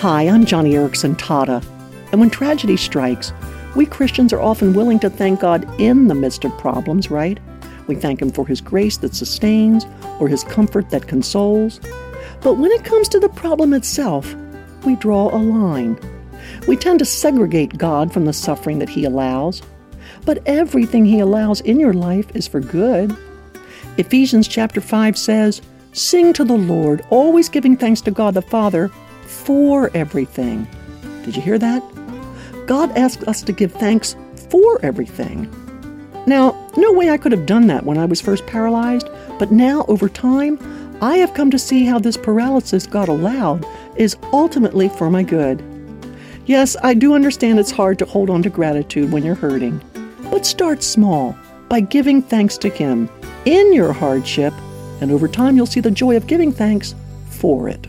Hi, I'm Joni Eareckson Tada. And when tragedy strikes, we Christians are often willing to thank God in the midst of problems, right? We thank Him for His grace that sustains or His comfort that consoles. But when it comes to the problem itself, we draw a line. We tend to segregate God from the suffering that He allows. But everything He allows in your life is for good. Ephesians chapter 5 says, Sing to the Lord, always giving thanks to God the Father for everything. Did you hear that? God asks us to give thanks for everything. Now, no way I could have done that when I was first paralyzed, but now, over time, I have come to see how this paralysis God allowed is ultimately for my good. Yes, I do understand it's hard to hold on to gratitude when you're hurting, but start small by giving thanks to Him in your hardship, and over time you'll see the joy of giving thanks for it.